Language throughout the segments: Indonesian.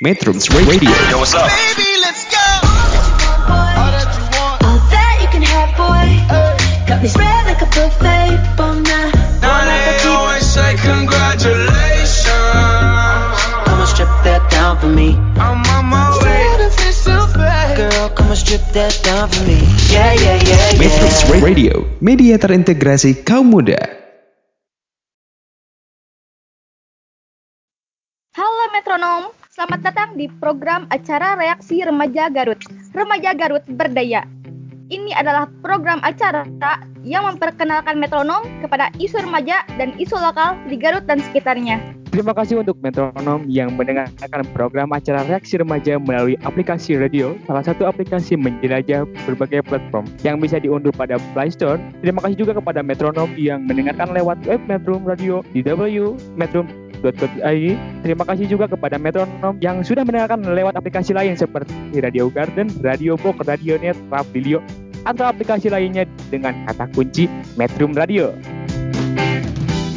Metrums Radio. Yo, what's up? Baby, let's go. All that you can have, boy. Got me spread like a buffet, bon. Now they always say congratulations. Come on, strip that down for me. I'm on my way. Girl, come on, strip that down for me. Yeah, yeah, yeah, Metrums yeah. Radio, media terintegrasi kaum muda. Halo metronom, selamat datang di program acara Reaksi Remaja Garut. Remaja Garut Berdaya. Ini adalah program acara yang memperkenalkan metronom kepada isu remaja dan isu lokal di Garut dan sekitarnya. Terima kasih untuk metronom yang mendengarkan program acara reaksi remaja melalui aplikasi radio, salah satu aplikasi menjelajah berbagai platform yang bisa diunduh pada Play Store. Terima kasih juga kepada metronom yang mendengarkan lewat web Metrum Radio di Terima kasih juga kepada metronom yang sudah mendengarkan lewat aplikasi lain seperti Radio Garden, Radio Box, Radio Net, Rafilio, atau aplikasi lainnya dengan kata kunci Metrum Radio.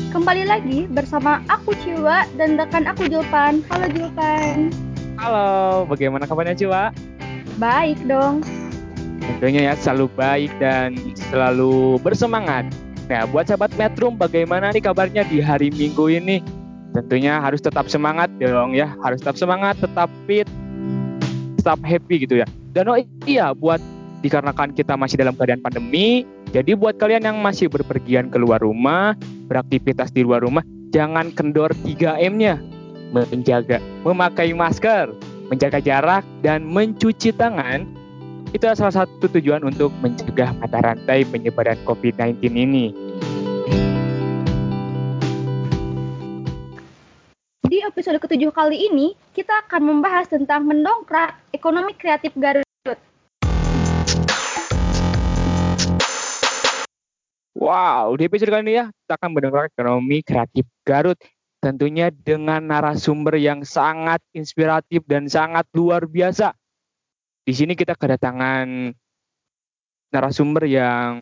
Kembali lagi bersama aku Ciwa dan rekan aku Julpan. Halo Julpan. Halo, bagaimana kabarnya Ciwa? Baik dong. Tentunya ya selalu baik dan selalu bersemangat. Nah, buat sahabat Metrum, bagaimana nih kabarnya di hari Minggu ini? Tentunya harus tetap semangat dong ya, harus tetap semangat, tetap fit, tetap happy gitu ya. Dan oh iya, buat dikarenakan kita masih dalam keadaan pandemi, jadi buat kalian yang masih berpergian keluar rumah, beraktivitas di luar rumah, jangan kendor 3M-nya. Menjaga, memakai masker, menjaga jarak, dan mencuci tangan itu adalah salah satu tujuan untuk mencegah mata rantai penyebaran COVID-19 ini. Episode ketujuh kali ini, kita akan membahas tentang mendongkrak ekonomi kreatif Garut. Wow, di episode kali ini ya, kita akan mendengar ekonomi kreatif Garut. Tentunya dengan narasumber yang sangat inspiratif dan sangat luar biasa. Di sini kita kedatangan narasumber yang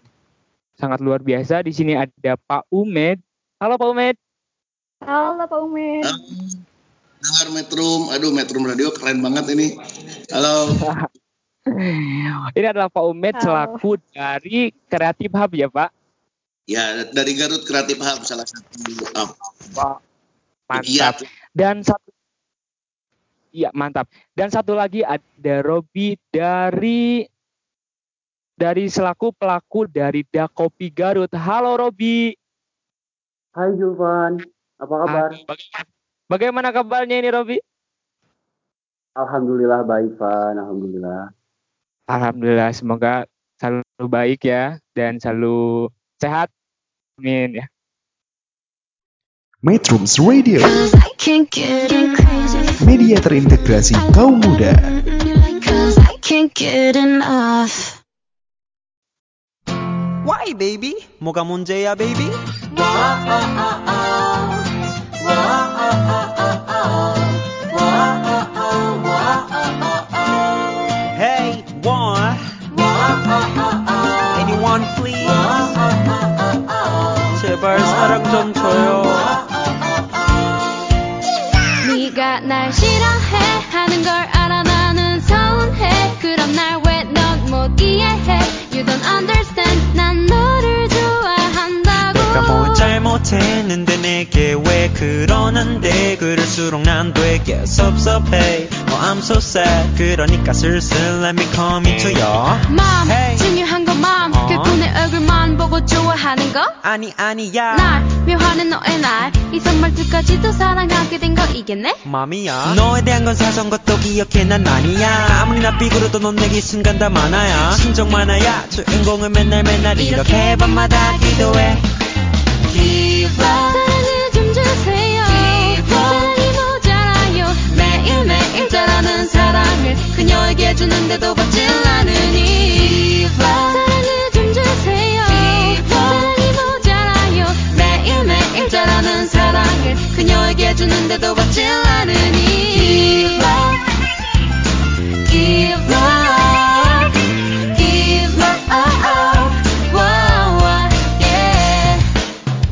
sangat luar biasa. Di sini ada Pak Umed. Halo Pak Umed. Halo Pak Umen. Dengar Metrum, aduh Metrum Radio keren banget ini. Halo, Ini adalah Pak Umed Halo. selaku dari Kreatif Hub ya Pak. ya dari Garut Kreatif Hub salah satu hub. Pak. Iya. Mantap. Dan satu Iya, mantap. Dan satu lagi ada Robi dari dari selaku pelaku dari Dakopi Garut. Halo Robi. Hai Julvan, apa kabar? Bagaimana, Bagaimana kabarnya ini Robi? Alhamdulillah baik Van, Alhamdulillah. Alhamdulillah, semoga selalu baik ya dan selalu sehat. Amin ya. Metrums Radio. Media terintegrasi kaum muda. Why baby? Moga munjaya baby? Wah, ah, ah. ah. 날 싫어해 하는 걸 알아? 나는 서운해. 그럼 날 왜 넌 못 이해해? You don't understand. 난 너를 좋아한다고. 내가 뭘 잘못했는데 내게 왜 그러는데? 그럴수록 난 되게 섭섭해. Oh I'm so sad. 그러니까 슬슬 let me come into your 맘 Hey. 중요한 건맘 어. 결코 내 얼굴만 보고 좋아하는 거? 아니 아니야. 날 묘하는 너의 날이 선물들까지도 사랑하게 된 거 이겠네? 맘이야. 너에 대한 건 사소한 것도 기억해 난 아니야. 아무리 나 삐그러도 넌 내게 순간 다 많아야. 신정 많아야. 주인공을 맨날 맨날 이렇게 밤마다 기도해. up 사랑을 좀 주세요. 사랑이 모자라요. 매일매일 자라는 사랑을 그녀에게 주는데도 너에게 주는데도 받질 않으니. Give up, give up, give up, oh, oh, oh, yeah.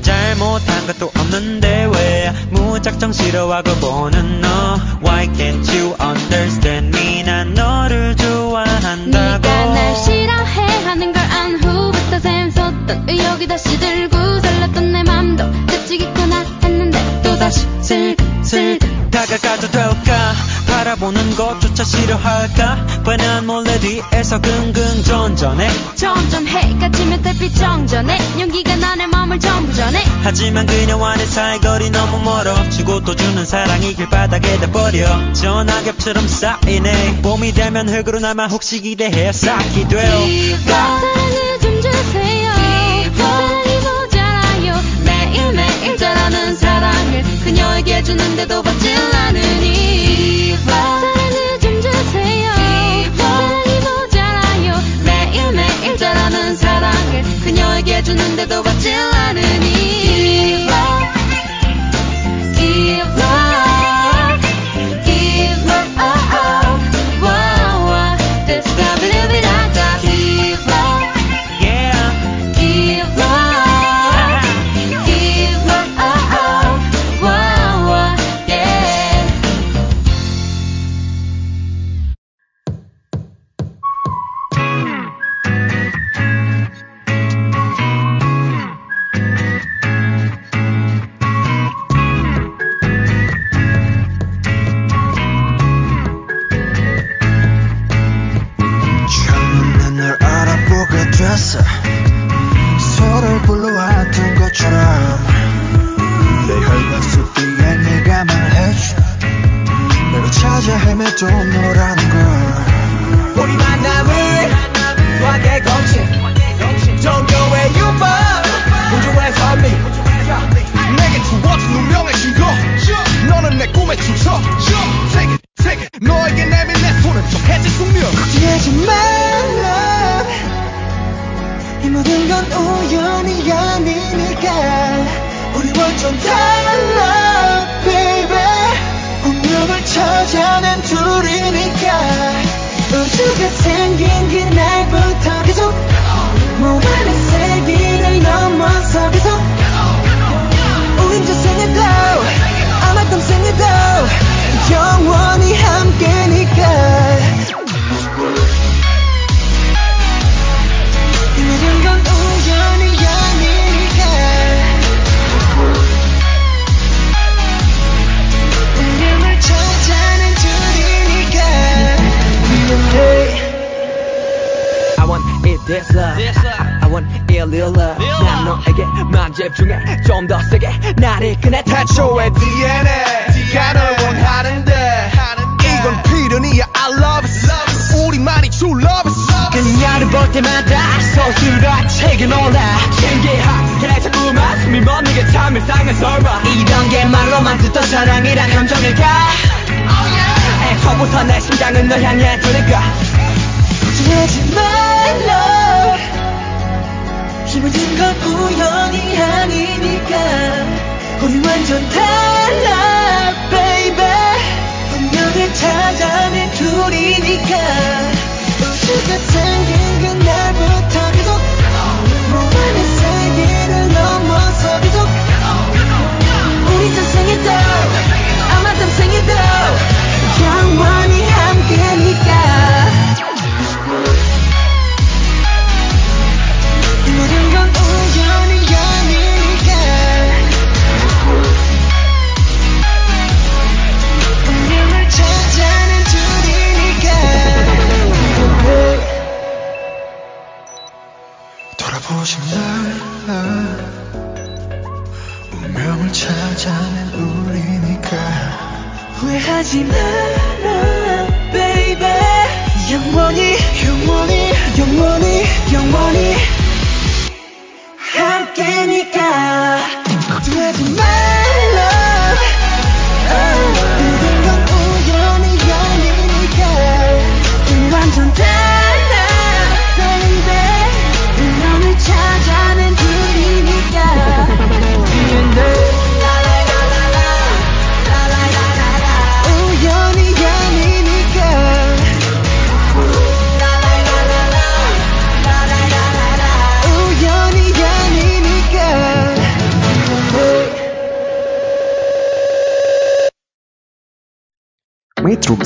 잘못한 것도 없는데 왜 무작정 싫어하고 보는 너? Why can't you understand me? 난 너를 좋아한다고. 네가 날 싫어해 하는 걸 안 후부터 샘솟던 의욕이 다시 보는 것조차 싫어할까? 괜한 몰래 뒤에서 긍긍 전전해? 점점해. 까치면 대빛 정전해. 용기가 나네 마음을 전부 전해. 하지만 그녀와는 사이 거리 너무 멀어 주고 또 주는 사랑이 길바닥에다 버려. 전화겹처럼 쌓이네. 봄이 되면 흙으로 남아 혹시 기대해 싹이 돼요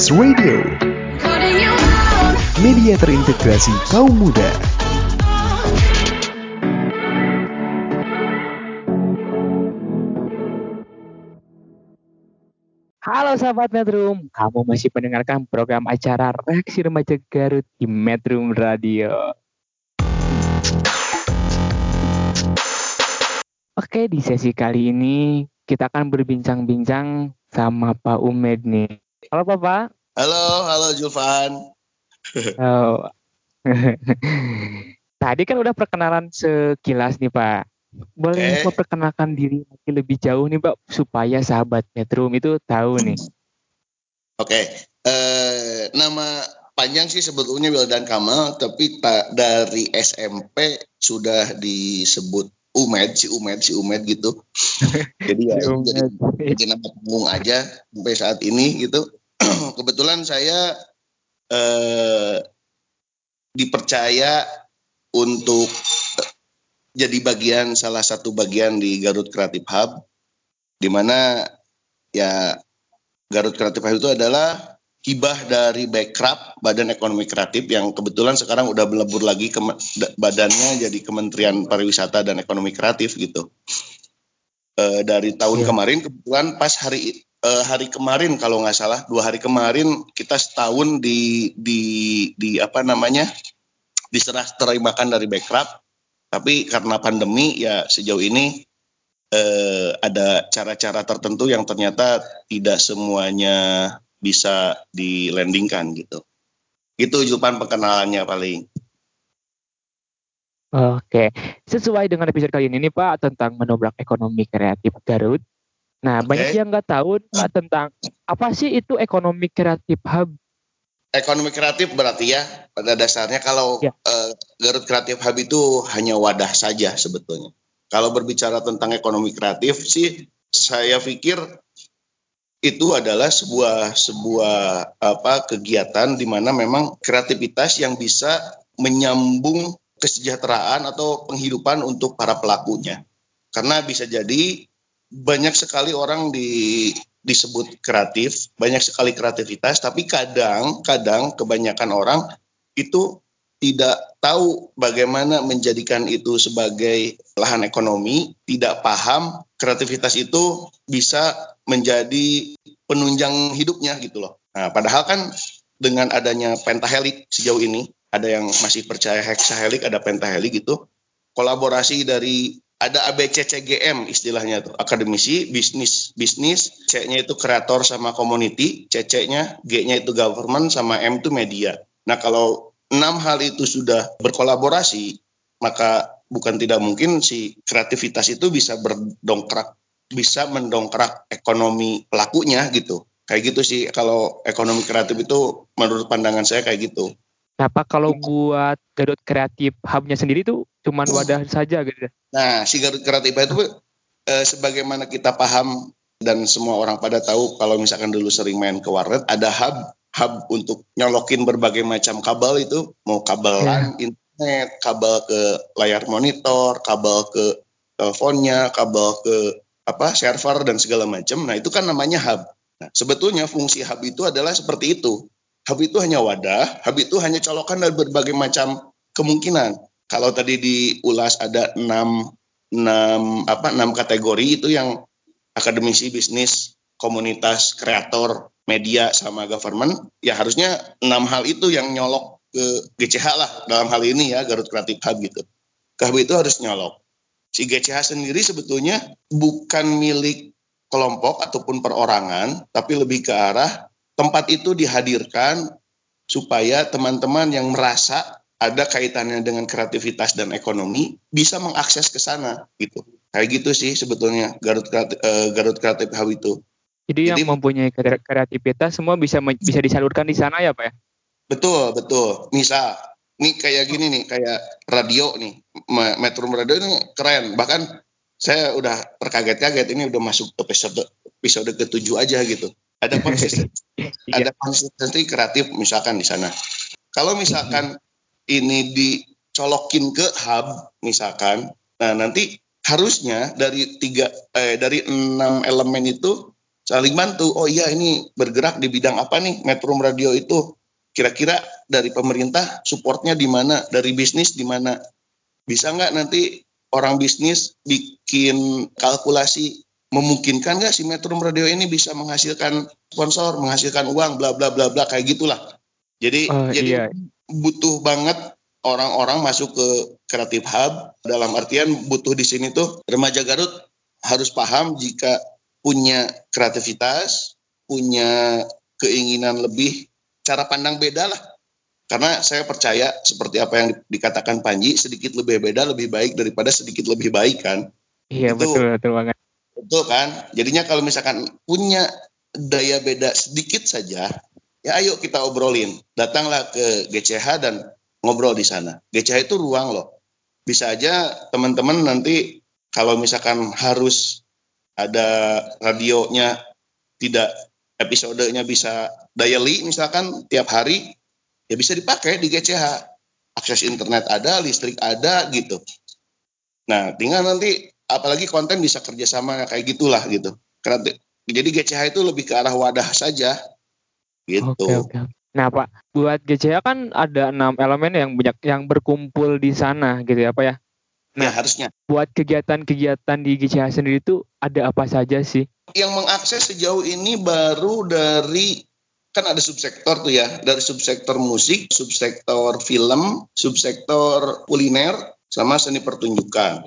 Radio, media terintegrasi kaum muda. Halo sahabat Metrum, kamu masih mendengarkan program acara Reaksi Remaja Garut di Metrum Radio. Oke, di sesi kali ini kita akan berbincang-bincang sama Pak Umed nih. Halo Bapak. Halo, halo Julvan. Oh. Tadi kan udah perkenalan sekilas nih Pak. Boleh Oke. memperkenalkan diri lagi lebih jauh nih Pak supaya sahabat Metrum itu tahu nih. Oke, eh, nama panjang sih sebetulnya Wildan Kamal, tapi ta- dari SMP sudah disebut Umed, si Umed, si Umed gitu. Jadi ya Si jadi, jadi nama panggung aja sampai saat ini gitu. Kebetulan saya eh, dipercaya untuk jadi bagian salah satu bagian di Garut Creative Hub, di mana ya Garut Kreatif Hub itu adalah hibah dari Bekraf Badan Ekonomi Kreatif yang kebetulan sekarang udah melebur lagi ke badannya jadi Kementerian Pariwisata dan Ekonomi Kreatif gitu. Eh, dari tahun Iya. kemarin kebetulan pas hari eh, hari kemarin kalau nggak salah dua hari kemarin kita setahun di di di apa namanya diserah terimakan dari Bekraf tapi karena pandemi ya sejauh ini eh, ada cara-cara tertentu yang ternyata tidak semuanya bisa dilandingkan gitu. Itu Julpan perkenalannya paling. Oke, sesuai dengan episode kali ini nih Pak tentang menobrak ekonomi kreatif Garut. Nah, Oke. banyak yang nggak tahu Pak tentang apa sih itu ekonomi kreatif hub. Ekonomi kreatif berarti ya pada dasarnya kalau Ya. eh, Garut Kreatif Hub itu hanya wadah saja sebetulnya. Kalau berbicara tentang ekonomi kreatif sih saya pikir itu adalah sebuah sebuah apa kegiatan di mana memang kreativitas yang bisa menyambung kesejahteraan atau penghidupan untuk para pelakunya. Karena bisa jadi banyak sekali orang di disebut kreatif, banyak sekali kreativitas, tapi kadang-kadang kebanyakan orang itu tidak tahu bagaimana menjadikan itu sebagai lahan ekonomi, tidak paham kreativitas itu bisa menjadi penunjang hidupnya gitu loh. Nah, padahal kan dengan adanya pentahelik sejauh ini, ada yang masih percaya hexahelik, ada pentahelik gitu, kolaborasi dari ada ABCCGM istilahnya tuh akademisi bisnis bisnis C-nya itu kreator sama community C-nya G-nya itu government sama M itu media. Nah kalau enam hal itu sudah berkolaborasi maka bukan tidak mungkin si kreativitas itu bisa berdongkrak bisa mendongkrak ekonomi pelakunya gitu. Kayak gitu sih kalau ekonomi kreatif itu menurut pandangan saya kayak gitu Pak kalau buat Garut kreatif hubnya sendiri tuh cuman wadah saja gitu. ya? Nah, si Garut Kreatif itu eh, sebagaimana kita paham dan semua orang pada tahu kalau misalkan dulu sering main ke warnet ada hub hub untuk nyolokin berbagai macam kabel itu mau kabel LAN, internet, kabel ke layar monitor, kabel ke teleponnya, kabel ke apa server dan segala macam. Nah, itu kan namanya hub. Nah, sebetulnya fungsi hub itu adalah seperti itu. Hub itu hanya wadah, hub itu hanya colokan dari berbagai macam kemungkinan. Kalau tadi diulas ada enam, enam apa enam kategori itu yang akademisi bisnis, komunitas, kreator, media sama government, ya harusnya enam hal itu yang nyolok ke GCH lah dalam hal ini ya Garut Kreatif Hub gitu. Ke itu harus nyolok. Si GCH sendiri sebetulnya bukan milik kelompok ataupun perorangan, tapi lebih ke arah tempat itu dihadirkan supaya teman-teman yang merasa ada kaitannya dengan kreativitas dan ekonomi bisa mengakses ke sana gitu. Kayak gitu sih sebetulnya Garut Kreatif, eh, Garut Kreatif Hub itu. Jadi, Jadi- yang mempunyai kre- kreativitas semua bisa bisa disalurkan di sana ya Pak ya? Betul, betul. Misal, nih kayak gini nih, kayak radio nih, Metro Radio ini keren. Bahkan saya udah terkaget-kaget ini udah masuk episode episode ketujuh aja gitu. Ada konsistensi, ada konsistensi kreatif misalkan di sana. Kalau misalkan ini dicolokin ke hub misalkan, nah nanti harusnya dari tiga eh, dari enam elemen itu saling bantu. Oh iya ini bergerak di bidang apa nih Metro Radio itu? Kira-kira dari pemerintah supportnya di mana? Dari bisnis di mana? Bisa nggak nanti orang bisnis bikin kalkulasi memungkinkan nggak si Metro Radio ini bisa menghasilkan sponsor, menghasilkan uang, bla bla bla bla kayak gitulah. Jadi Oh, jadi iya. butuh banget orang-orang masuk ke kreatif hub dalam artian butuh di sini tuh remaja Garut harus paham jika punya kreativitas, punya keinginan lebih, cara pandang beda lah. Karena saya percaya seperti apa yang di- dikatakan Panji, sedikit lebih beda lebih baik daripada sedikit lebih baik kan. Iya Itu- betul betul banget. Betul kan? Jadinya kalau misalkan punya daya beda sedikit saja, ya ayo kita obrolin. Datanglah ke GCH dan ngobrol di sana. GCH itu ruang loh. Bisa aja teman-teman nanti kalau misalkan harus ada radionya tidak episodenya bisa daily misalkan tiap hari ya bisa dipakai di GCH. Akses internet ada, listrik ada gitu. Nah, tinggal nanti apalagi konten bisa kerjasama kayak gitulah gitu. Karena jadi GCH itu lebih ke arah wadah saja gitu. Oke oke. Nah Pak, buat GCH kan ada enam elemen yang banyak yang berkumpul di sana gitu ya Pak ya. Nah, harusnya Buat kegiatan-kegiatan di GCH sendiri itu ada apa saja sih? yang mengakses sejauh ini baru dari kan ada subsektor tuh ya, dari subsektor musik, subsektor film, subsektor kuliner sama seni pertunjukan.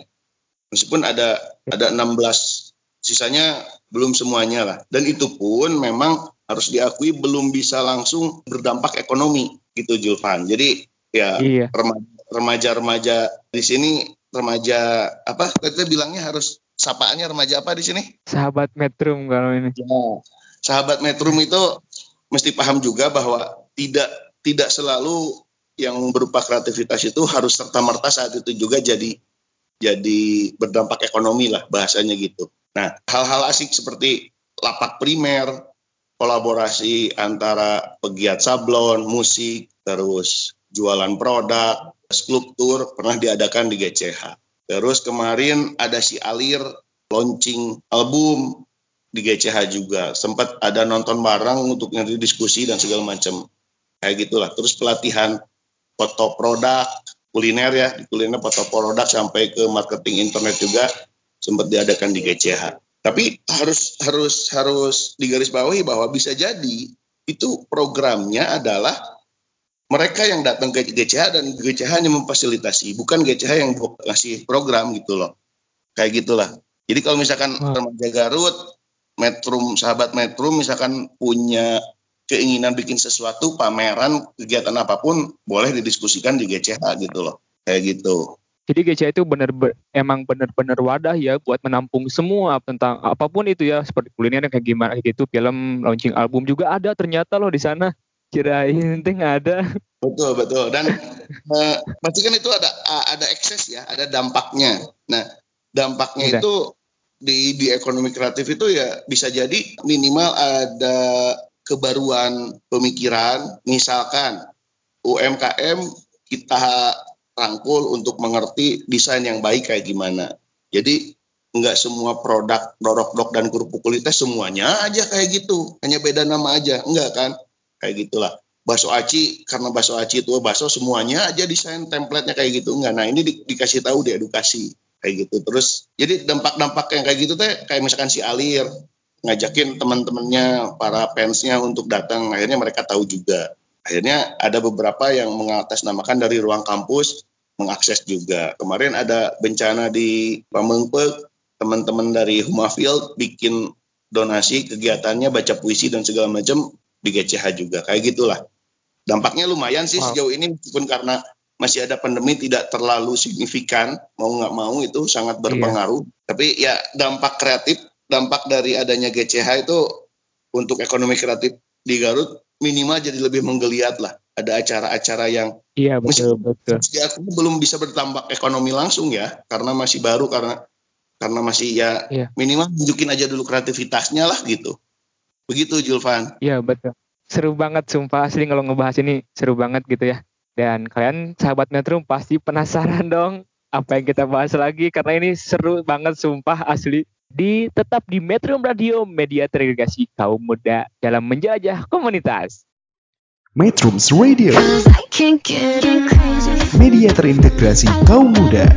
Meskipun ada ada 16 sisanya belum semuanya lah. Dan itu pun memang harus diakui belum bisa langsung berdampak ekonomi gitu Julvan. Jadi ya Iya. remaja- remaja-remaja di sini remaja apa kita bilangnya harus sapaannya remaja apa di sini? Sahabat Metrum kalau ini. Ya, sahabat Metrum itu mesti paham juga bahwa tidak tidak selalu yang berupa kreativitas itu harus serta merta saat itu juga jadi jadi berdampak ekonomi lah bahasanya gitu. Nah, hal-hal asik seperti lapak primer, kolaborasi antara pegiat sablon, musik, terus jualan produk, skulptur pernah diadakan di GCH. Terus kemarin ada si Alir launching album di GCH juga. Sempat ada nonton bareng untuk nanti diskusi dan segala macam. Kayak gitulah. Terus pelatihan foto produk, kuliner ya, di kuliner foto produk sampai ke marketing internet juga sempat diadakan di GCH. Tapi harus harus harus digarisbawahi bahwa bisa jadi itu programnya adalah mereka yang datang ke GCH dan GCH hanya memfasilitasi, bukan GCH yang ngasih program gitu loh. Kayak gitulah. Jadi kalau misalkan remaja Garut, Metrum, sahabat Metrum misalkan punya keinginan bikin sesuatu, pameran, kegiatan apa pun, boleh didiskusikan di GCH gitu loh. Kayak gitu. Jadi GCH itu benar emang benar-benar wadah ya buat menampung semua tentang apa pun itu ya seperti kuliner kayak gimana gitu, film, launching album juga ada ternyata loh di sana. Kirain nggak ada. Betul betul dan eh, pasti kan itu ada ada ekses ya, ada dampaknya. Nah dampaknya Udah. itu di di ekonomi kreatif itu ya bisa jadi minimal ada kebaruan pemikiran, misalkan UMKM kita rangkul untuk mengerti desain yang baik kayak gimana. Jadi nggak semua produk dorok-dok dan kerupuk kulites semuanya aja kayak gitu, hanya beda nama aja, enggak kan? Kayak gitulah. Bakso aci karena bakso aci itu bakso semuanya aja desain template-nya kayak gitu. Enggak nah ini di- dikasih tahu di edukasi kayak gitu. Terus jadi dampak-dampak yang kayak gitu teh kayak misalkan si Alir ngajakin teman-temannya para fansnya untuk datang. Akhirnya mereka tahu juga. Akhirnya ada beberapa yang mengatasnamakan dari ruang kampus mengakses juga. Kemarin ada bencana di Pamengpek. Teman-teman dari Humafield bikin donasi kegiatannya baca puisi dan segala macam di GCH juga. Kayak gitulah. Dampaknya lumayan sih Wow. sejauh ini meskipun karena masih ada pandemi tidak terlalu signifikan. Mau nggak mau itu sangat berpengaruh. Tapi ya dampak kreatif dampak dari adanya GCH itu untuk ekonomi kreatif di Garut minimal jadi lebih menggeliat lah ada acara-acara yang Iya betul betul. diakui belum bisa berdampak ekonomi langsung ya karena masih baru karena karena masih ya Iya. minimal tunjukin aja dulu kreativitasnya lah gitu begitu Julvan Iya betul. Seru banget sumpah asli kalau ngebahas ini seru banget gitu ya. Dan kalian sahabat Metro pasti penasaran dong apa yang kita bahas lagi karena ini seru banget sumpah asli di tetap di Metro Radio media terintegrasi kaum muda dalam menjelajah komunitas. Metro Radio media terintegrasi kaum muda.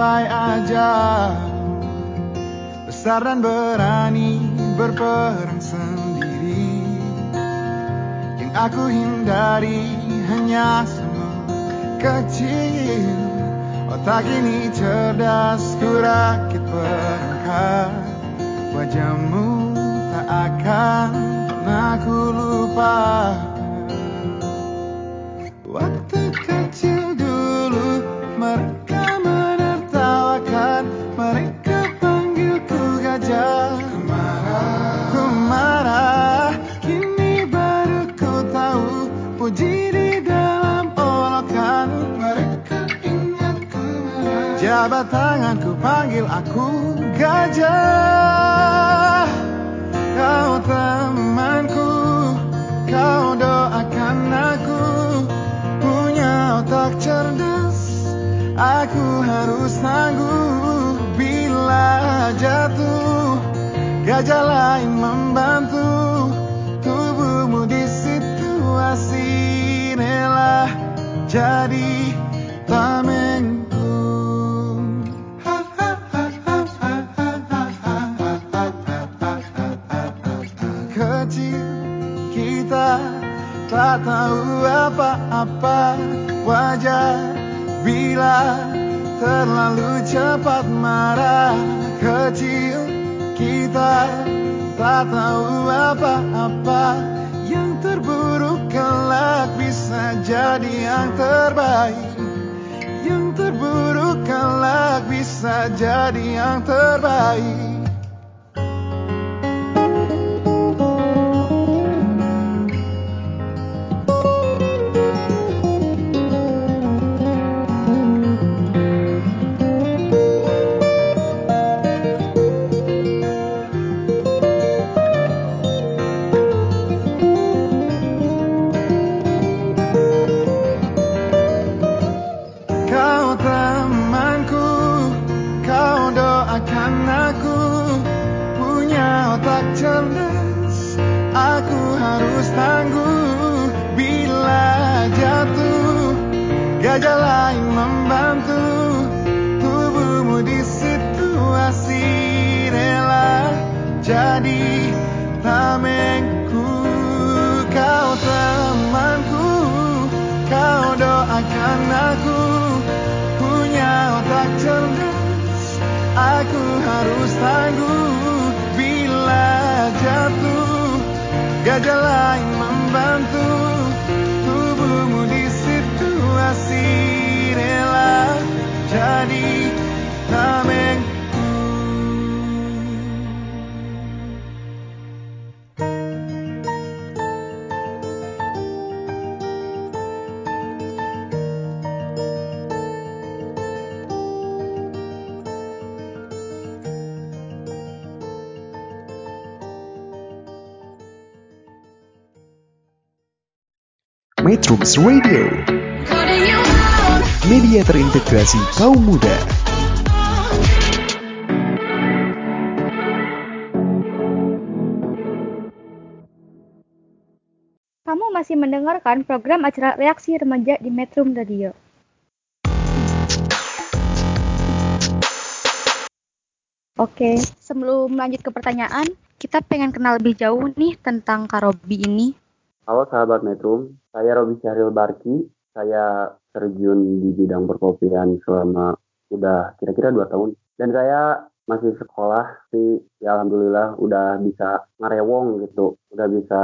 sampai aja Besar dan berani berperang sendiri. Yang aku hindari hanya semua kecil. Otak ini cerdas ku rakit perangkat Wajahmu tak akan aku lupa. Jabat tanganku panggil aku gajah. Kau temanku Kau doakan aku. Punya otak cerdas Aku harus tangguh. Bila jatuh Gajah lain apa-apa Wajar bila terlalu cepat marah? Kecil kita tak tahu apa-apa. Yang terburuk kelak bisa jadi yang terbaik. Yang terburuk kelak bisa jadi yang terbaik Radio, media terintegrasi kaum muda. Kamu masih mendengarkan program acara reaksi remaja di Metrum Radio. Oke, sebelum lanjut ke pertanyaan, kita pengen kenal lebih jauh nih tentang Kak Robi ini. Halo sahabat Metrum, saya Robi Syahril Barki. Saya terjun di bidang perkopian selama udah kira-kira dua tahun. Dan saya masih sekolah sih, ya alhamdulillah udah bisa ngarewong gitu. Udah bisa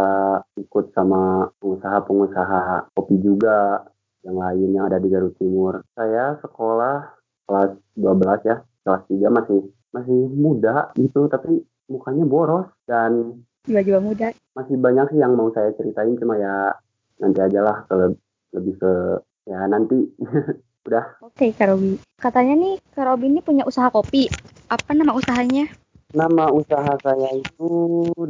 ikut sama pengusaha-pengusaha kopi juga yang lain yang ada di Garut Timur. Saya sekolah kelas 12 ya, kelas 3 masih masih muda gitu tapi mukanya boros dan Jiwa-jiwa muda. masih banyak sih yang mau saya ceritain cuma ya nanti aja lah ke lebih ke ya nanti udah Oke, Kak Robi. Katanya nih, Kak Robi ini punya usaha kopi. Apa nama usahanya? nama usaha saya itu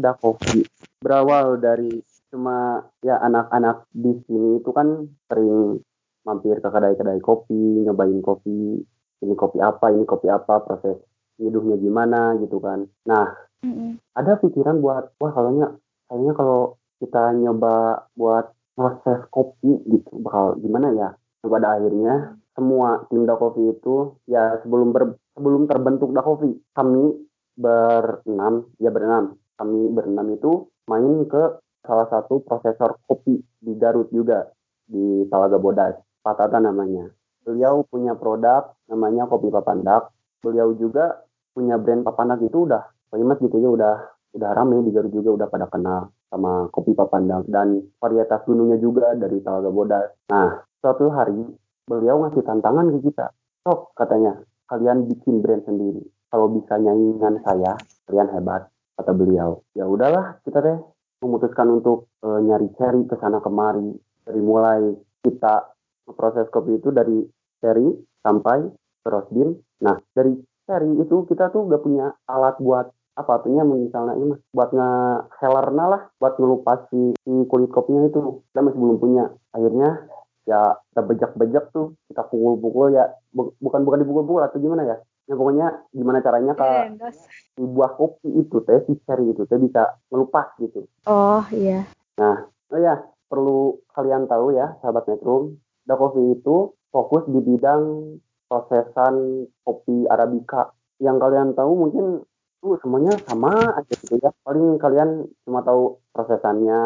Da Coffee berawal dari cuma ya anak-anak di sini itu kan sering mampir ke kedai-kedai kopi nyobain kopi ini kopi apa ini kopi apa proses nyeduhnya gimana gitu kan nah Mm-mm. ada pikiran buat wah kayaknya kayaknya kalau kita nyoba buat proses kopi gitu bakal gimana ya? Pada akhirnya semua tim Da Coffee itu ya sebelum ber- sebelum terbentuk Da Coffee kami berenam ya berenam. Kami berenam itu main ke salah satu prosesor kopi di Garut juga di Talaga Bodas Pak Tata namanya. Beliau punya produk namanya kopi papandak. Beliau juga punya brand papandak itu udah famous gitu ya udah udah rame di Garut juga udah pada kenal sama kopi papandak dan varietas gunungnya juga dari Talaga Bodas. Nah suatu hari beliau ngasih tantangan ke kita. Sok katanya kalian bikin brand sendiri. Kalau bisa nyaingan saya kalian hebat kata beliau. Ya udahlah kita deh memutuskan untuk eh, nyari cari ke sana kemari. Dari mulai kita proses kopi itu dari cherry sampai roast bean. Nah dari seri itu kita tuh gak punya alat buat apa artinya misalnya ini mah buat nge helerna lah buat ngelupas si, si kulit kopinya itu. Kita masih belum punya. Akhirnya ya kita bejak-bejak tuh. Kita pukul-pukul ya. Bu- bukan bukan dipukul-pukul atau gimana ya? Ya pokoknya gimana caranya ke Blendos. si buah kopi itu teh si cherry itu teh bisa ngelupas gitu. Oh iya. Nah, oh ya, perlu kalian tahu ya, sahabat Metro, Da Coffee itu fokus di bidang prosesan kopi Arabica. Yang kalian tahu mungkin tuh semuanya sama aja gitu ya. Paling kalian cuma tahu prosesannya,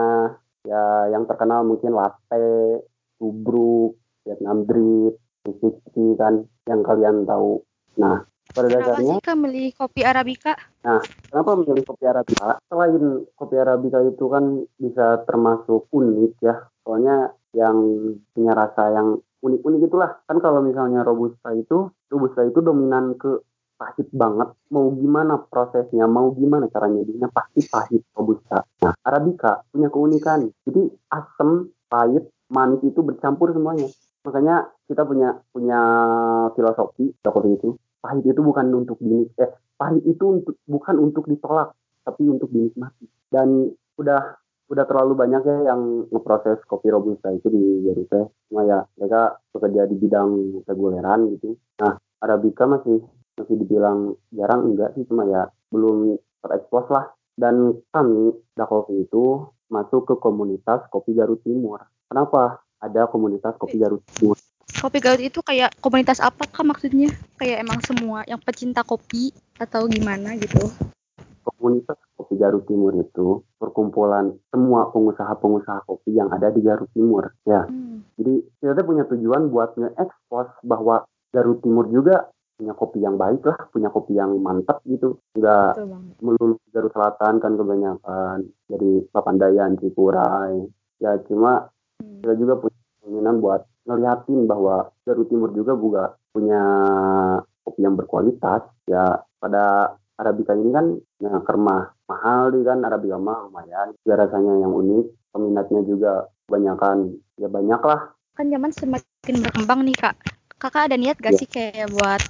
ya yang terkenal mungkin latte, tubruk, Vietnam drip, 360 kan, yang kalian tahu. Nah, pada Kenapa dasarnya sih Kak milih kopi Arabica? Kenapa memilih kopi Arabica? Selain kopi Arabica itu kan bisa termasuk unik ya, soalnya yang punya rasa yang unik-unik itulah. Kan kalau misalnya Robusta itu, Robusta itu dominan ke pahit banget. Mau gimana prosesnya, mau gimana caranya, dia pasti pahit Robusta. Nah, Arabica punya keunikan. Jadi asam, pahit, manis itu bercampur semuanya. Makanya kita punya punya filosofi kopi itu. Pahit itu bukan untuk dinik eh pahit itu untuk bukan untuk ditolak tapi untuk dinikmati dan udah udah terlalu banyak ya yang ngeproses kopi robusta itu di Garut cuma ya mereka bekerja di bidang reguleran gitu nah arabica masih masih dibilang jarang enggak sih cuma ya belum terekspos lah dan kami da Coffee itu masuk ke komunitas kopi Garut Timur kenapa ada komunitas kopi Garut Timur Kopi Garut itu kayak komunitas apa kah maksudnya? Kayak emang semua yang pecinta kopi atau gimana gitu? komunitas kopi Garut Timur itu perkumpulan semua pengusaha-pengusaha kopi yang ada di Garut Timur ya Hmm. jadi kita punya tujuan buat nge-expose bahwa Garut Timur juga punya kopi yang baik lah punya kopi yang mantap gitu nggak Betul banget. melulu Garut Selatan kan kebanyakan dari Papandayan Cipurai ya cuma Hmm. kita juga punya keinginan buat ngeliatin bahwa Garut Timur juga juga punya kopi yang berkualitas ya pada Arabica ini kan ya kermah mahal nih kan Arabica mah lumayan juga rasanya yang unik peminatnya juga kebanyakan ya banyak lah Kan zaman semakin berkembang nih kak. Kakak ada niat gak Iya. sih kayak buat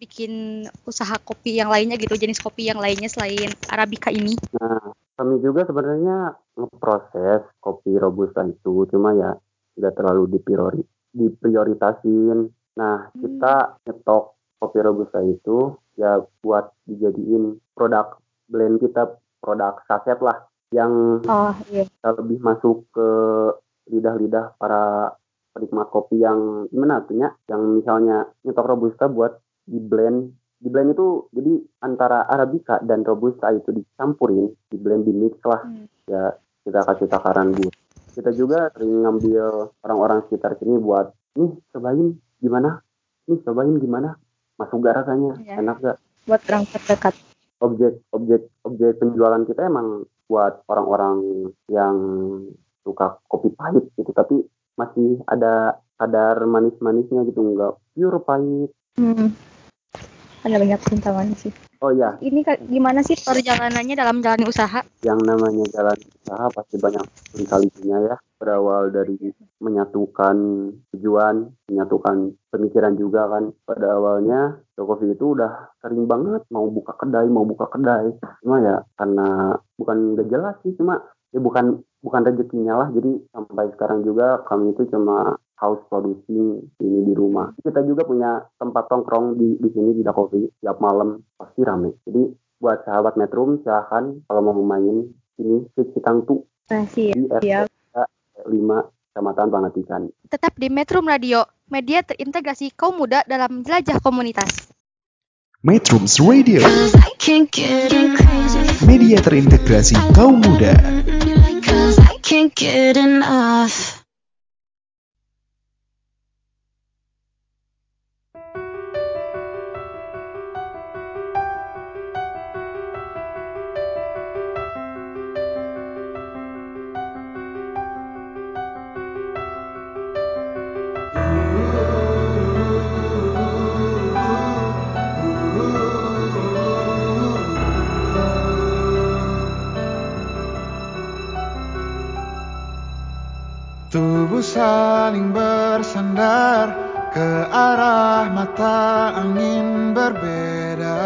bikin usaha kopi yang lainnya gitu, jenis kopi yang lainnya selain Arabica ini? Nah, kami juga sebenarnya ngeproses kopi robusta itu, cuma ya nggak terlalu dipriori, diprioritasin. Nah, kita nyetok kopi robusta itu ya buat dijadiin produk blend kita, produk saset lah, yang Oh iya. lebih masuk ke lidah-lidah para penikmat kopi yang gimana artinya, yang misalnya nyetok robusta buat di blend di blend itu jadi antara arabica dan robusta itu dicampurin di blend di mix lah Hmm. ya kita kasih takaran bu kita juga sering ngambil orang-orang sekitar sini buat nih cobain gimana nih cobain gimana masuk gak rasanya Iya. enak gak Buat orang terdekat. objek objek objek penjualan kita emang buat orang-orang yang suka kopi pahit gitu tapi masih ada kadar manis-manisnya gitu nggak pure pahit Hmm. Ada banyak pintawan sih. oh ya Ini gimana sih perjalanannya dalam jalani usaha? yang namanya jalan usaha pasti banyak kali-kalinya ya. Berawal dari menyatukan tujuan menyatukan pemikiran juga kan. Pada awalnya Jokowi itu udah sering banget mau buka kedai mau buka kedai. Cuma ya karena bukan udah jelas sih. Cuma ya bukan bukan rezekinya lah. Jadi sampai sekarang juga kami itu cuma house producing ini di rumah kita juga punya tempat tongkrong di di sini di Dakovi tiap malam pasti rame jadi buat sahabat Metrum silahkan kalau mau main ini ke Citangtu Nah, sih di ya. RT 5 Kecamatan Pangantikan. Tetap di Metro Radio, media terintegrasi kaum muda dalam jelajah komunitas. Metrums Radio, Cause I can't get enough. media terintegrasi kaum muda. Tubuh saling bersandar ke arah mata angin berbeda.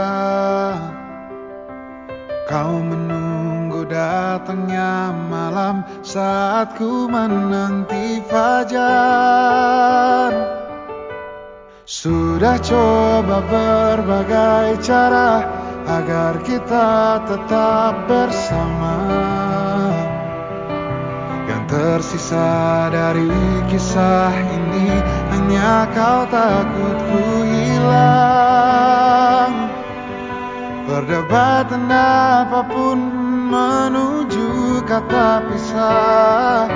Kau menunggu datangnya malam saat ku menanti fajar. Sudah coba berbagai cara agar kita tetap bersama. Tersisa dari kisah ini hanya kau takut ku hilang. Perdebatan apa pun menuju kata pisah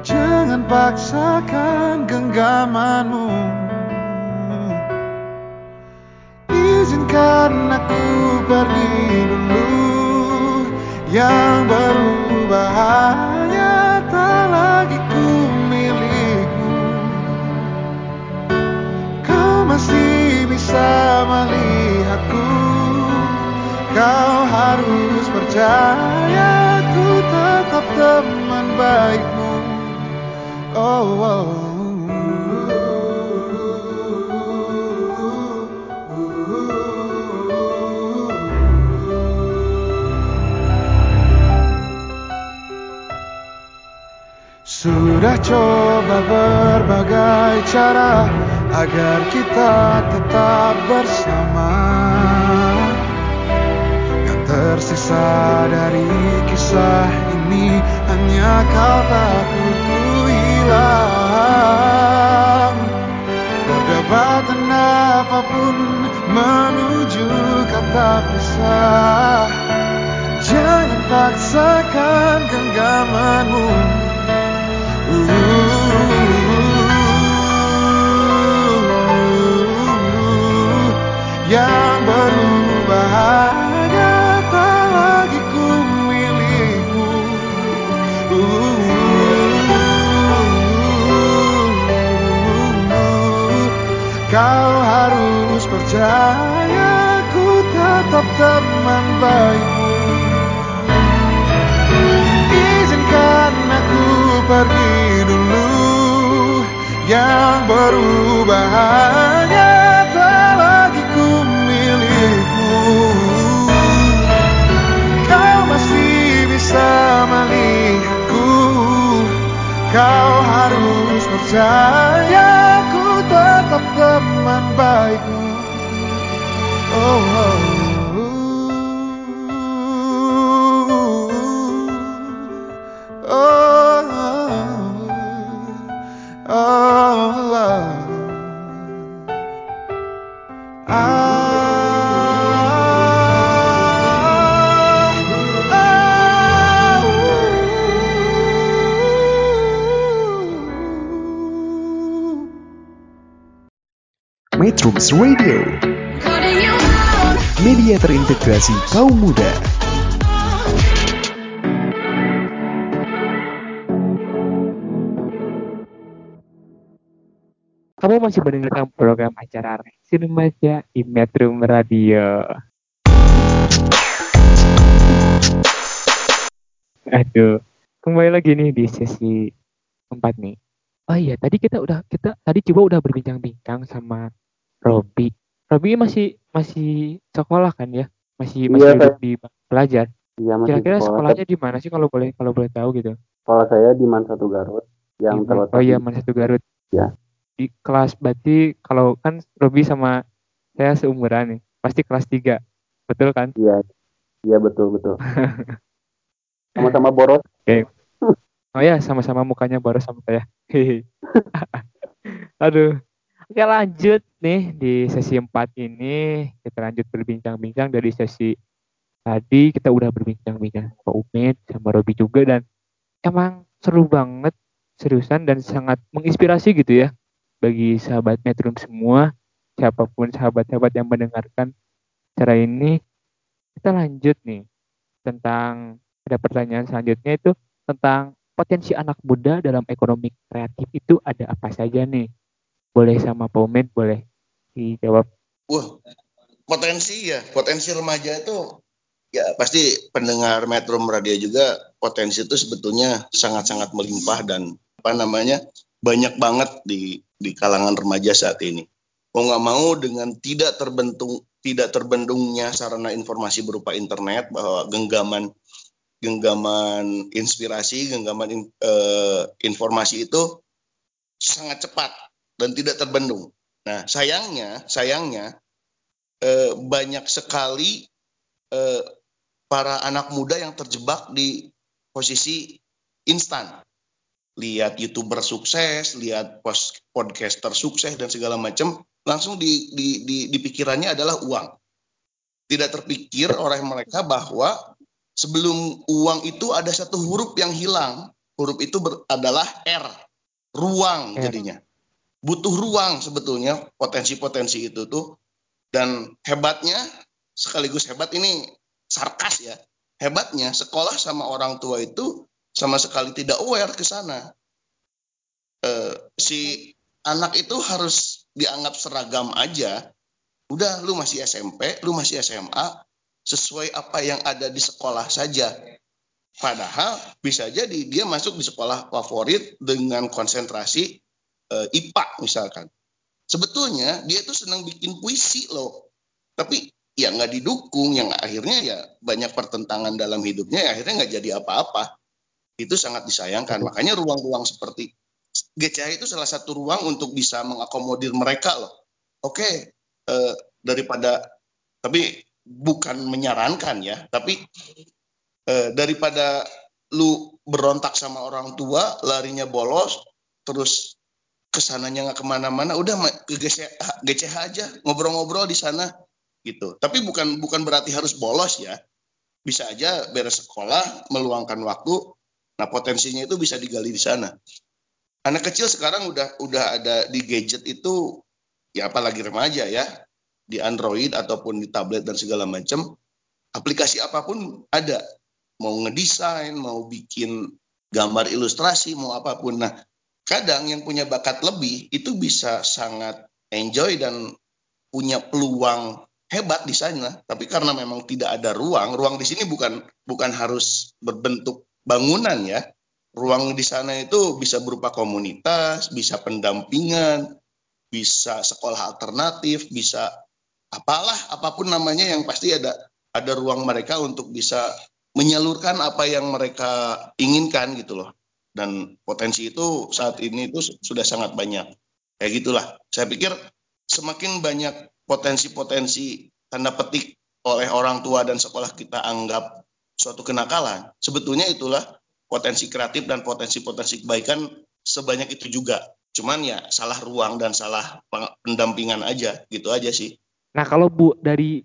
Jangan paksakan genggamanmu percaya ku tetap teman baikmu Oh, oh. Sudah coba berbagai cara agar kita tetap bersama. Tersisa dari kisah ini hanya kau takut ku hilang. Perdebatan apa pun menuju kata pisah. Jangan paksakan genggamanmu. Percaya ku tetap teman baikmu Izinkan aku pergi dulu. Yang berubah Metrums Radio, media terintegrasi kaum muda. Kamu masih mendengarkan program acara Reaksi Remaja di Metro Radio. Aduh, kembali lagi nih di sesi keempat nih. Oh iya, tadi kita udah kita tadi coba udah berbincang-bincang sama Robi. Robi masih masih sekolah kan ya? Masih masih Iya, di pelajar. Iya masih Kira-kira sekolah. sekolahnya di mana sih kalau boleh kalau boleh tahu gitu? Sekolah saya di Man Satu Garut yang Di- terletak oh iya, mana satu Garut. Ya. Di kelas berarti kalau kan Robi sama saya seumuran nih, pasti kelas 3. Betul kan? Iya, iya betul betul. Sama-sama boros. Oke. Oh ya, sama-sama mukanya boros sama saya. Aduh. Oke lanjut nih di sesi 4 ini. Kita lanjut berbincang-bincang dari sesi tadi. Kita udah berbincang-bincang sama Umid sama Robi juga dan emang seru banget seriusan dan sangat menginspirasi gitu ya bagi sahabat Metrum semua. Siapa pun sahabat-sahabat yang mendengarkan acara ini. Kita lanjut nih tentang ada pertanyaan selanjutnya itu tentang potensi anak muda dalam ekonomi kreatif itu ada apa saja nih boleh sama Paumet boleh. Dijawab. Wah, potensi ya, potensi remaja itu ya pasti pendengar Metro Radio juga potensi itu sebetulnya sangat-sangat melimpah dan apa namanya banyak banget di di kalangan remaja saat ini. Mau nggak mau dengan tidak terbentung tidak terbendungnya sarana informasi berupa internet bahwa genggaman genggaman inspirasi, genggaman in, eh, informasi itu sangat cepat dan tidak terbendung. Nah, sayangnya, sayangnya eh, banyak sekali eh, para anak muda yang terjebak di posisi instan. Lihat youtuber sukses, lihat podcaster sukses dan segala macam, langsung di, di, di, di pikirannya adalah uang. Tidak terpikir oleh mereka bahwa sebelum uang itu ada satu huruf yang hilang. Huruf itu ber, adalah R, ruang jadinya. Butuh ruang sebetulnya potensi-potensi itu tuh. Dan hebatnya, sekaligus hebat ini sarkas ya. Hebatnya sekolah sama orang tua itu sama sekali tidak aware ke sana. Uh, si anak itu harus dianggap seragam aja. Udah, lu masih SMP, lu masih SMA, sesuai apa yang ada di sekolah saja. Padahal bisa jadi dia masuk di sekolah favorit dengan konsentrasi uh, IPA misalkan. Sebetulnya dia itu senang bikin puisi loh. Tapi ya nggak didukung, yang akhirnya ya banyak pertentangan dalam hidupnya, ya akhirnya nggak jadi apa-apa itu sangat disayangkan. Makanya ruang-ruang seperti GCH itu salah satu ruang untuk bisa mengakomodir mereka loh. Oke, eh, daripada tapi bukan menyarankan ya, tapi eh, daripada lu berontak sama orang tua, larinya bolos, terus ke sananya nggak ke mana-mana, udah ke GCH, GCH aja, ngobrol-ngobrol di sana gitu. Tapi bukan bukan berarti harus bolos ya. Bisa aja beres sekolah, meluangkan waktu, Nah potensinya itu bisa digali di sana. Anak kecil sekarang udah udah ada di gadget itu ya apalagi remaja ya di Android ataupun di tablet dan segala macam aplikasi apa pun ada mau ngedesain mau bikin gambar ilustrasi mau apa pun nah kadang yang punya bakat lebih itu bisa sangat enjoy dan punya peluang hebat di sana tapi karena memang tidak ada ruang ruang di sini bukan bukan harus berbentuk bangunan ya. Ruang di sana itu bisa berupa komunitas, bisa pendampingan, bisa sekolah alternatif, bisa apalah apa pun namanya yang pasti ada ada ruang mereka untuk bisa menyalurkan apa yang mereka inginkan gitu loh. Dan potensi itu saat ini itu sudah sangat banyak. Kayak gitulah. Saya pikir semakin banyak potensi-potensi tanda petik oleh orang tua dan sekolah kita anggap suatu kenakalan, sebetulnya itulah potensi kreatif dan potensi-potensi kebaikan sebanyak itu juga. Cuman ya salah ruang dan salah pendampingan aja, gitu aja sih. Nah kalau Bu dari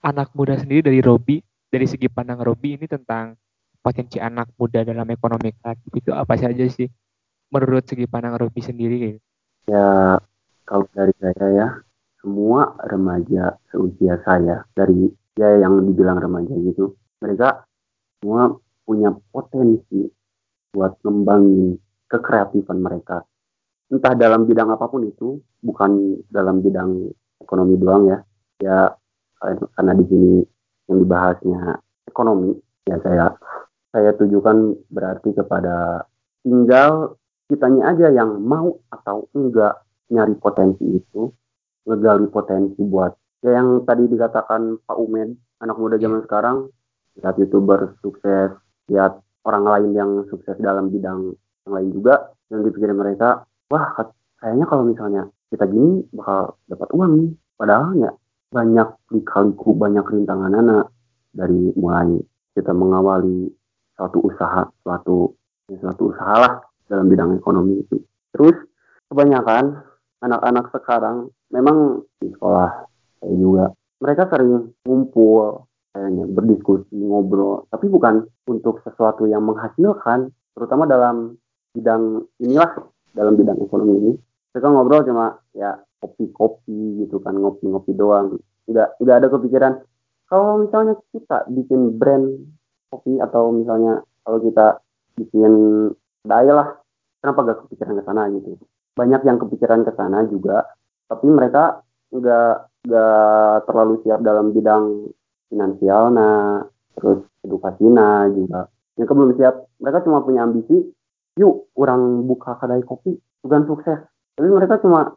anak muda sendiri dari Robi, dari segi pandang Robi ini tentang potensi anak muda dalam ekonomi kreatif itu apa saja sih? Menurut segi pandang Robi sendiri gitu. Ya kalau dari saya ya, semua remaja seusia saya dari ya yang dibilang remaja gitu, mereka semua punya potensi buat ngembangin kekreatifan mereka. Entah dalam bidang apa pun itu, bukan dalam bidang ekonomi doang ya. Ya karena di sini yang dibahasnya ekonomi, ya saya saya tujukan berarti kepada tinggal kitanya aja yang mau atau enggak nyari potensi itu, ngegali potensi buat ya yang tadi dikatakan Pak Umed, anak muda zaman sekarang lihat youtuber sukses lihat orang lain yang sukses dalam bidang yang lain juga yang dipikirin mereka wah kayaknya kalau misalnya kita gini bakal dapat uang nih. Padahal ya banyak likaliku banyak rintangan anak dari mulai kita mengawali suatu usaha suatu suatu usaha lah dalam bidang ekonomi itu. Terus kebanyakan anak-anak sekarang memang di sekolah saya juga mereka sering ngumpul kayaknya berdiskusi ngobrol tapi bukan untuk sesuatu yang menghasilkan terutama dalam bidang inilah dalam bidang ekonomi ini. Mereka ngobrol cuma ya kopi-kopi gitu kan ngopi-ngopi doang. Nggak nggak ada kepikiran kalau misalnya kita bikin brand kopi atau misalnya kalau kita bikin daya lah kenapa gak kepikiran ke sana gitu? Banyak yang kepikiran ke sana juga tapi mereka nggak nggak terlalu siap dalam bidang finansial nah terus edukasi nah juga. Mereka belum siap. Mereka cuma punya ambisi yuk orang buka kedai kopi bukan sukses. Tapi mereka cuma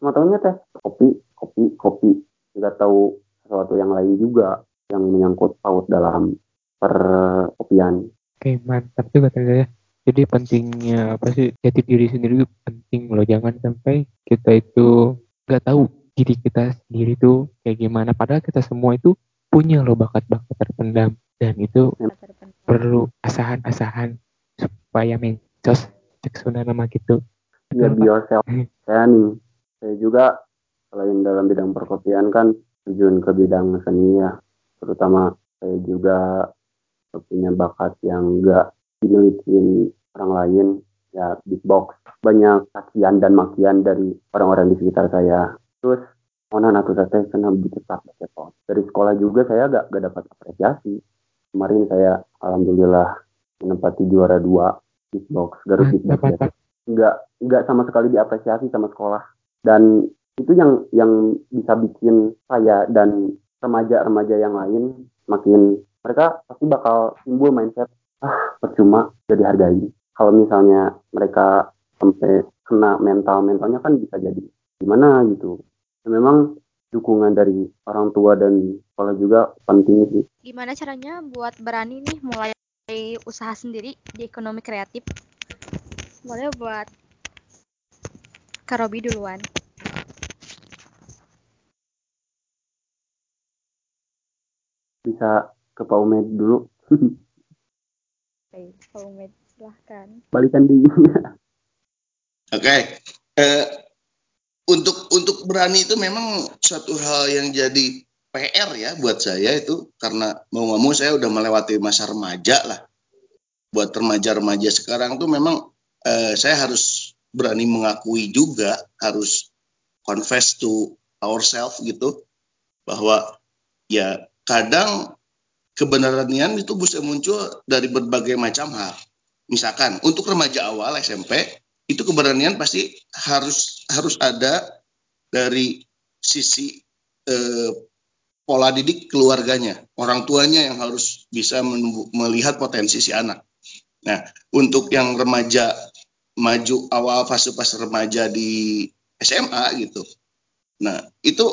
cuma tahunya teh kopi kopi kopi. Nggak tahu sesuatu yang lain juga yang menyangkut paut dalam perkopian Oke, mantap juga ternyata ya. Jadi pentingnya apa sih jati diri sendiri itu penting loh. Jangan sampai kita itu nggak tahu diri kita sendiri tuh kayak gimana. Padahal kita semua itu punya loh bakat-bakat terpendam dan itu perlu asahan-asahan supaya mencos sunah nama gitu. ya be yourself saya nih saya juga selain dalam bidang perkopian kan terjun ke bidang seni ya terutama saya juga punya bakat yang enggak dimiliki orang lain ya beatbox banyak cacian dan makian dari orang-orang di sekitar saya. Terus mana aku saya kena cepat cepat dari sekolah juga saya gak, gak dapat apresiasi. Kemarin saya alhamdulillah menempati juara dua beatbox Garut beatbox ya. nggak nggak sama sekali diapresiasi sama sekolah. Dan itu yang yang bisa bikin saya dan remaja-remaja yang lain makin mereka pasti bakal timbul mindset ah percuma jadi hargai kalau misalnya mereka sampai kena mental mentalnya kan bisa jadi gimana gitu dan memang dukungan dari orang tua dan sekolah juga penting sih Gimana caranya buat berani nih mulai usaha sendiri di ekonomi kreatif? Boleh buat Kak Robi duluan. bisa ke Pak Umed dulu Oke, Pak Umed, silahkan. balikan di Oke, eh, untuk untuk berani itu memang suatu hal yang jadi PR ya buat saya itu karena mau nggak mau saya udah melewati masa remaja lah. Buat remaja-remaja sekarang tuh memang eh, saya harus berani mengakui juga harus confess to ourselves gitu bahwa ya kadang kebenaran itu bisa muncul dari berbagai macam hal. Misalkan untuk remaja awal SMP itu keberanian pasti harus harus ada dari sisi eh, pola didik keluarganya, orang tuanya yang harus bisa melihat potensi si anak. Nah, untuk yang remaja maju awal fase-fase remaja di SMA gitu. Nah, itu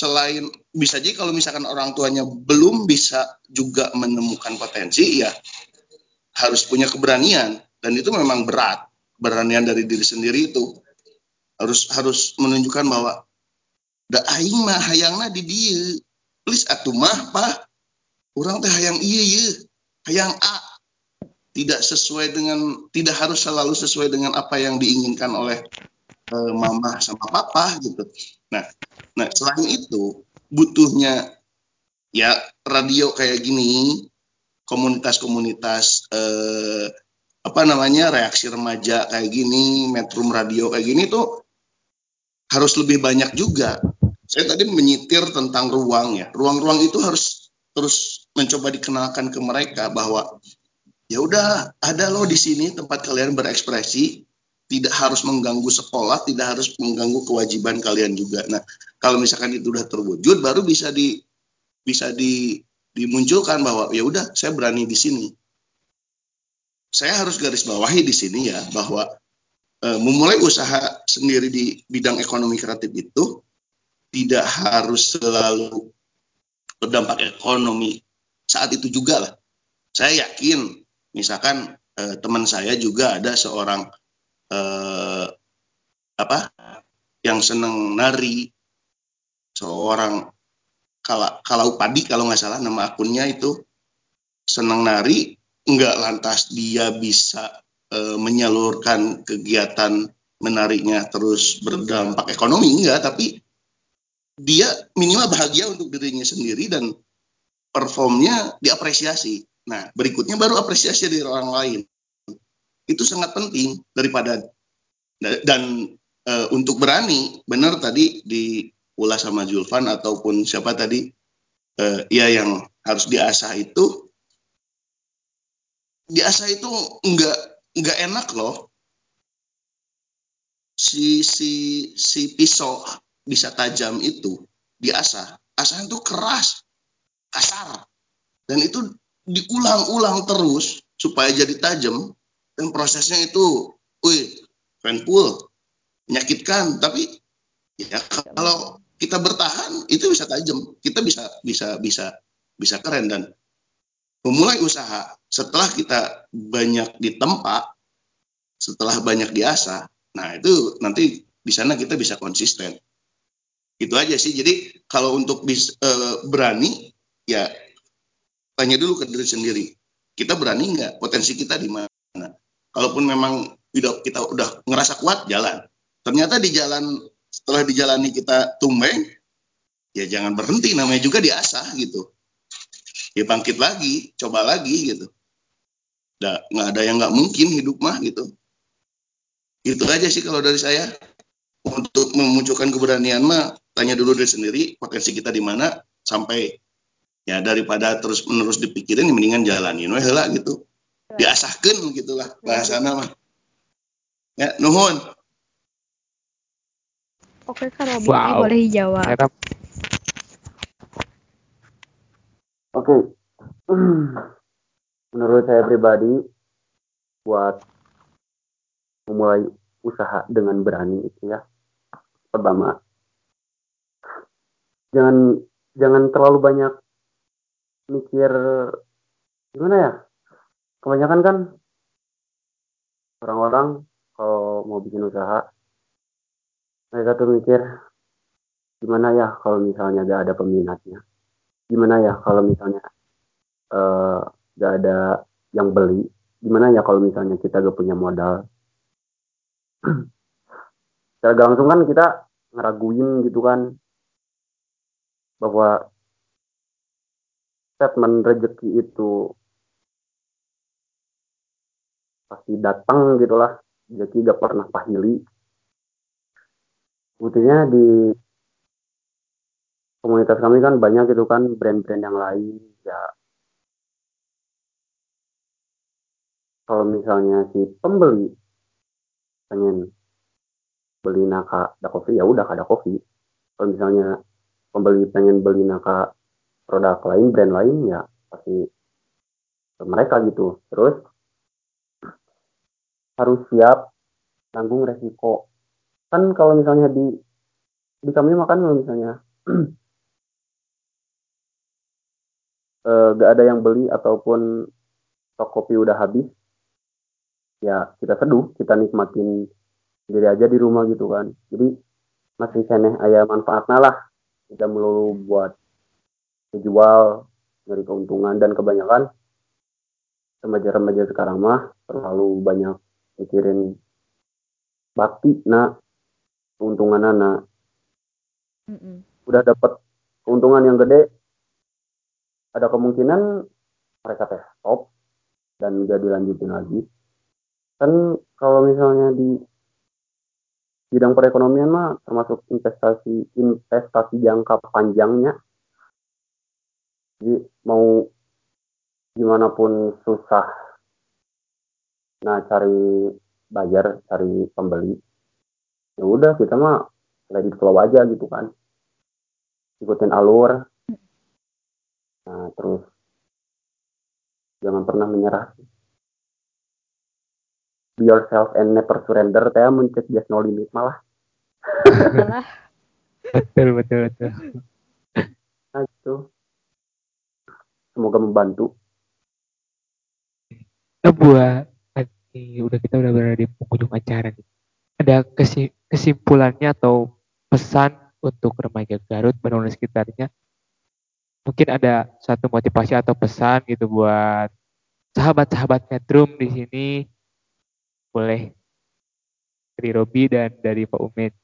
selain bisa jadi kalau misalkan orang tuanya belum bisa juga menemukan potensi ya harus punya keberanian. Dan itu memang berat keberanian dari diri sendiri itu. Harus harus menunjukkan bahwa da aing mah hayangna di dieu. Please atuh mah pak. Orang teh hayang iya iya hayang A. Tidak sesuai dengan tidak harus selalu sesuai dengan apa yang diinginkan oleh eh, mama sama papa gitu nah nah selain itu butuhnya ya radio kayak gini komunitas-komunitas eh, apa namanya reaksi remaja kayak gini, metrum radio kayak gini tuh harus lebih banyak juga. Saya tadi menyitir tentang ruang ya. Ruang-ruang itu harus terus mencoba dikenalkan ke mereka bahwa ya udah ada loh di sini tempat kalian berekspresi, tidak harus mengganggu sekolah, tidak harus mengganggu kewajiban kalian juga. Nah, kalau misalkan itu udah terwujud baru bisa di bisa di dimunculkan bahwa ya udah saya berani di sini saya harus garis bawahi di sini ya bahwa e, memulai usaha sendiri di bidang ekonomi kreatif itu tidak harus selalu berdampak ekonomi saat itu juga lah. Saya yakin misalkan e, teman saya juga ada seorang e, apa yang senang nari. Seorang kalau kalau padi kalau nggak salah nama akunnya itu senang nari nggak lantas dia bisa e, menyalurkan kegiatan menariknya terus berdampak ekonomi enggak tapi dia minimal bahagia untuk dirinya sendiri dan performnya diapresiasi. Nah berikutnya baru apresiasi dari orang lain itu sangat penting daripada dan e, untuk berani benar tadi diulas sama Julvan ataupun siapa tadi e, ya yang harus diasah itu diasah itu enggak enggak enak loh. Si si si pisau bisa tajam itu diasah. Asah itu keras kasar. Dan itu diulang-ulang terus supaya jadi tajam dan prosesnya itu wih painful menyakitkan. Tapi ya kalau kita bertahan itu bisa tajam. Kita bisa bisa bisa bisa keren. Dan memulai usaha setelah kita banyak ditempa setelah banyak diasah nah itu nanti di sana kita bisa konsisten. Itu aja sih. Jadi kalau untuk bis, eh, berani ya tanya dulu ke diri sendiri kita berani nggak? Potensi kita di mana kalaupun memang kita udah ngerasa kuat jalan. Ternyata di jalan setelah dijalani kita tumbeng ya jangan berhenti. Namanya juga diasah gitu. Ya bangkit lagi coba lagi gitu. Nggak ada yang nggak mungkin hidup mah gitu. Itu aja sih kalau dari saya. Untuk memunculkan keberanian mah tanya dulu diri sendiri potensi kita di mana sampai ya daripada terus menerus dipikirin mendingan jalanin. Weh lah gitu diasahkan gitulah bahasana mah ya nuhun Oke, kalau Robi Wow. boleh. Ternyata Oke. Menurut saya pribadi buat memulai usaha dengan berani itu ya. Pertama, jangan jangan terlalu banyak mikir gimana ya? Kebanyakan kan orang-orang kalau mau bikin usaha mereka tuh mikir gimana ya kalau misalnya gak ada peminatnya? Gimana ya kalau misalnya eh, gak ada yang beli? Gimana ya kalau misalnya kita gak punya modal? Secara langsung kan kita ngeraguin gitu kan bahwa statement rezeki itu pasti datang gitulah rezeki gak pernah pahili. Buktinya di komunitas kami kan banyak gitu kan brand-brand yang lain ya. Kalau misalnya si pembeli pengen beli naka ada kopi ya udah ada kopi kalau misalnya pembeli pengen beli naka produk lain brand lain ya pasti mereka gitu. Terus harus siap tanggung resiko. Kan kalau misalnya di di kami makan kalau misalnya eh, gak ada yang beli ataupun stok kopi udah habis ya kita seduh kita nikmatin sendiri aja di rumah gitu kan. Jadi masih seneh ayah manfaatnya lah kita melulu buat dijual dari keuntungan dan kebanyakan remaja-remaja sekarang mah terlalu banyak mikirin bakti nah keuntungan anak. Mm-mm. udah dapat keuntungan yang gede ada kemungkinan mereka teh stop dan gak dilanjutin lagi. Kan kalau misalnya di bidang perekonomian mah termasuk investasi investasi jangka panjangnya. Jadi mau gimana pun susah nah cari bayar cari pembeli. Ya udah kita mah let it flow aja gitu kan. Ikutin alur. Nah terus jangan pernah menyerah. Be yourself and never surrender saya mencet just no limit malah. Betul betul betul. nah itu semoga membantu. Nah, buat tadi udah kita udah berada di penghujung acara nih. Ada kesi- kesimpulannya atau pesan untuk remaja Garut dan sekitarnya? Mungkin ada satu motivasi atau pesan gitu buat sahabat-sahabat Metrum di sini. Boleh dari Robi dan dari Pak Umid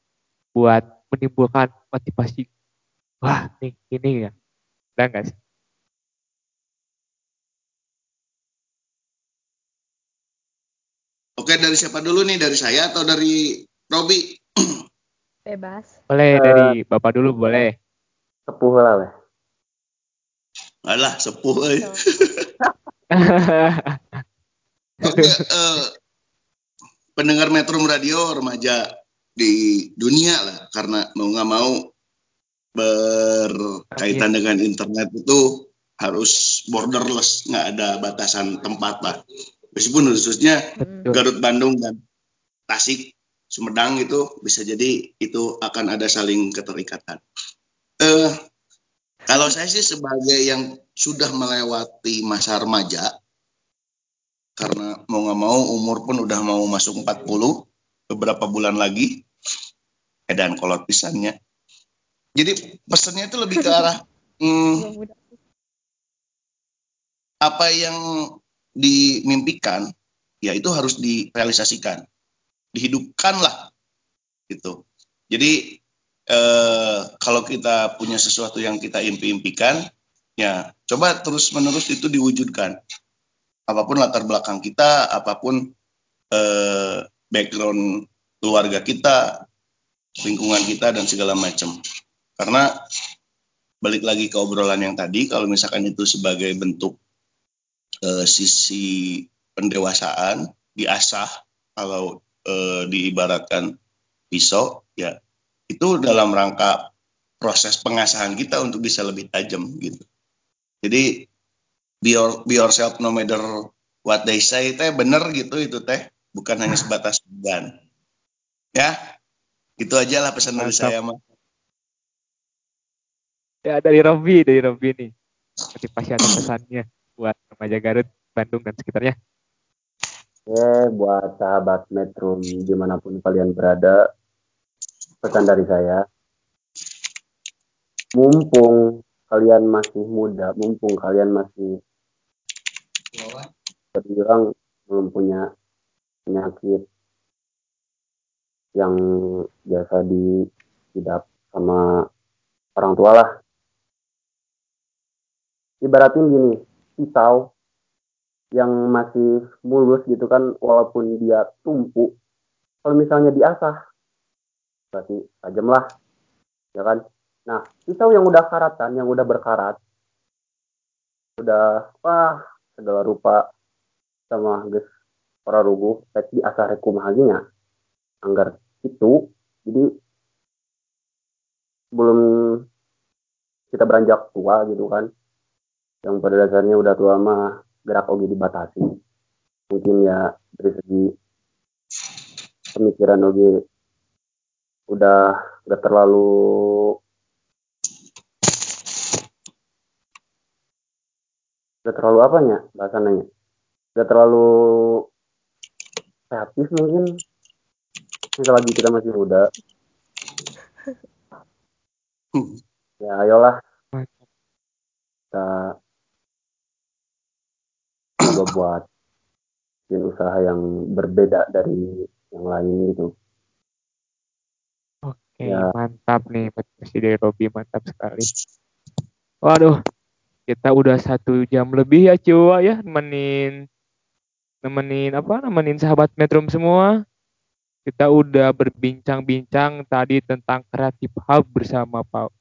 buat menimbulkan motivasi. Wah, nih ini ya. Ada nggak sih? Oke dari siapa dulu nih dari saya atau dari Robi bebas. Boleh Eh, dari Bapak dulu boleh. sepuh lah weh. alah sepuh eh. Oke, eh, pendengar Metro Radio remaja di dunia lah, karena mau nggak mau berkaitan dengan internet itu harus borderless, nggak ada batasan tempat lah. Meskipun khususnya Betul. Garut Bandung dan Tasik Sumedang gitu bisa jadi itu akan ada saling keterikatan. Eh kalau saya sih sebagai yang sudah melewati masa remaja karena mau nggak mau umur pun udah mau masuk 40 beberapa bulan lagi edan kolot pisannya. Jadi pesannya itu lebih ke arah hmm, apa yang dimimpikan ya itu harus direalisasikan. Dihidupkan lah gitu. Jadi eh, kalau kita punya sesuatu yang kita impi-impikan ya coba terus menerus itu diwujudkan. Apa pun latar belakang kita apa pun eh, background keluarga kita lingkungan kita dan segala macam. Karena balik lagi ke obrolan yang tadi kalau misalkan itu sebagai bentuk eh, sisi pendewasaan diasah kalau eh, diibaratkan pisau ya itu dalam rangka proses pengasahan kita untuk bisa lebih tajam gitu. Jadi be, your, be yourself no matter what they say teh bener gitu itu teh bukan hanya sebatas dan ya itu aja lah pesan dari saya mah Ya dari Robi, dari Robi nih. Motivasi atau pesannya buat remaja Garut, Bandung dan sekitarnya. Oke, buat sahabat Metro di mana pun kalian berada, pesan dari saya, mumpung kalian masih muda, mumpung kalian masih terbilang belum punya penyakit yang biasa diidap sama orang tua lah. Ibaratin gini, pisau yang masih mulus gitu kan walaupun dia tumpuk kalau misalnya diasah berarti tajam lah ya kan? Nah pisau yang udah karatan yang udah berkarat udah wah segala rupa sama ges para rugu tek diasah rekum haginya anggar itu jadi belum kita beranjak tua gitu kan yang pada dasarnya udah tua mah gerak oge dibatasi. Mungkin ya dari segi pemikiran oge udah gak terlalu gak terlalu apanya bahasanya gak terlalu kreatif mungkin. Lagi kita masih muda. Ya ayolah. Kita coba buat bikin usaha yang berbeda dari yang lain gitu. Oke, Ya. mantap nih motivasi dari Robi, mantap sekali. Waduh, kita udah satu jam lebih ya Ciwa ya nemenin nemenin apa nemenin sahabat Metrum semua. Kita udah berbincang-bincang tadi tentang kreatif hub bersama Pak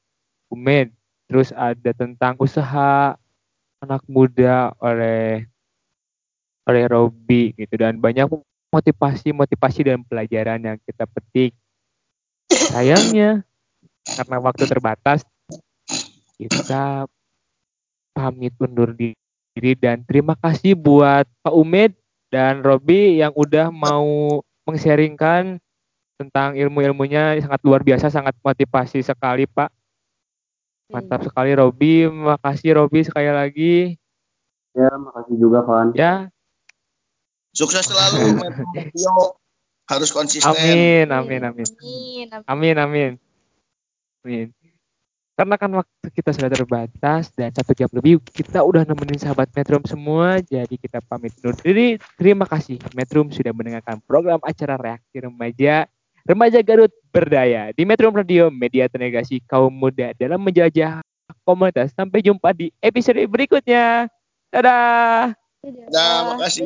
Umed. Terus ada tentang usaha anak muda oleh oleh Robi gitu dan banyak motivasi-motivasi dan pelajaran yang kita petik. Sayangnya karena waktu terbatas kita pamit undur diri dan terima kasih buat Pak Umed dan Robi yang udah mau meng-sharingkan tentang ilmu-ilmunya sangat luar biasa, sangat motivasi sekali Pak. Mantap sekali Robi, makasih Robi sekali lagi. Ya, makasih juga Van. Ya, sukses selalu Metro harus konsisten amin, amin, amin. Amin. Amin, amin. Amin. Karena kan waktu kita sudah terbatas dan satu jam lebih kita udah nemenin sahabat Metrum semua, jadi kita pamit undur diri. Terima kasih Metrum sudah mendengarkan program acara reaksi remaja Remaja Garut Berdaya di Metrum Radio, media telegasi kaum muda dalam menjajah komunitas. Sampai jumpa di episode berikutnya. Dadah. Nah, makasih.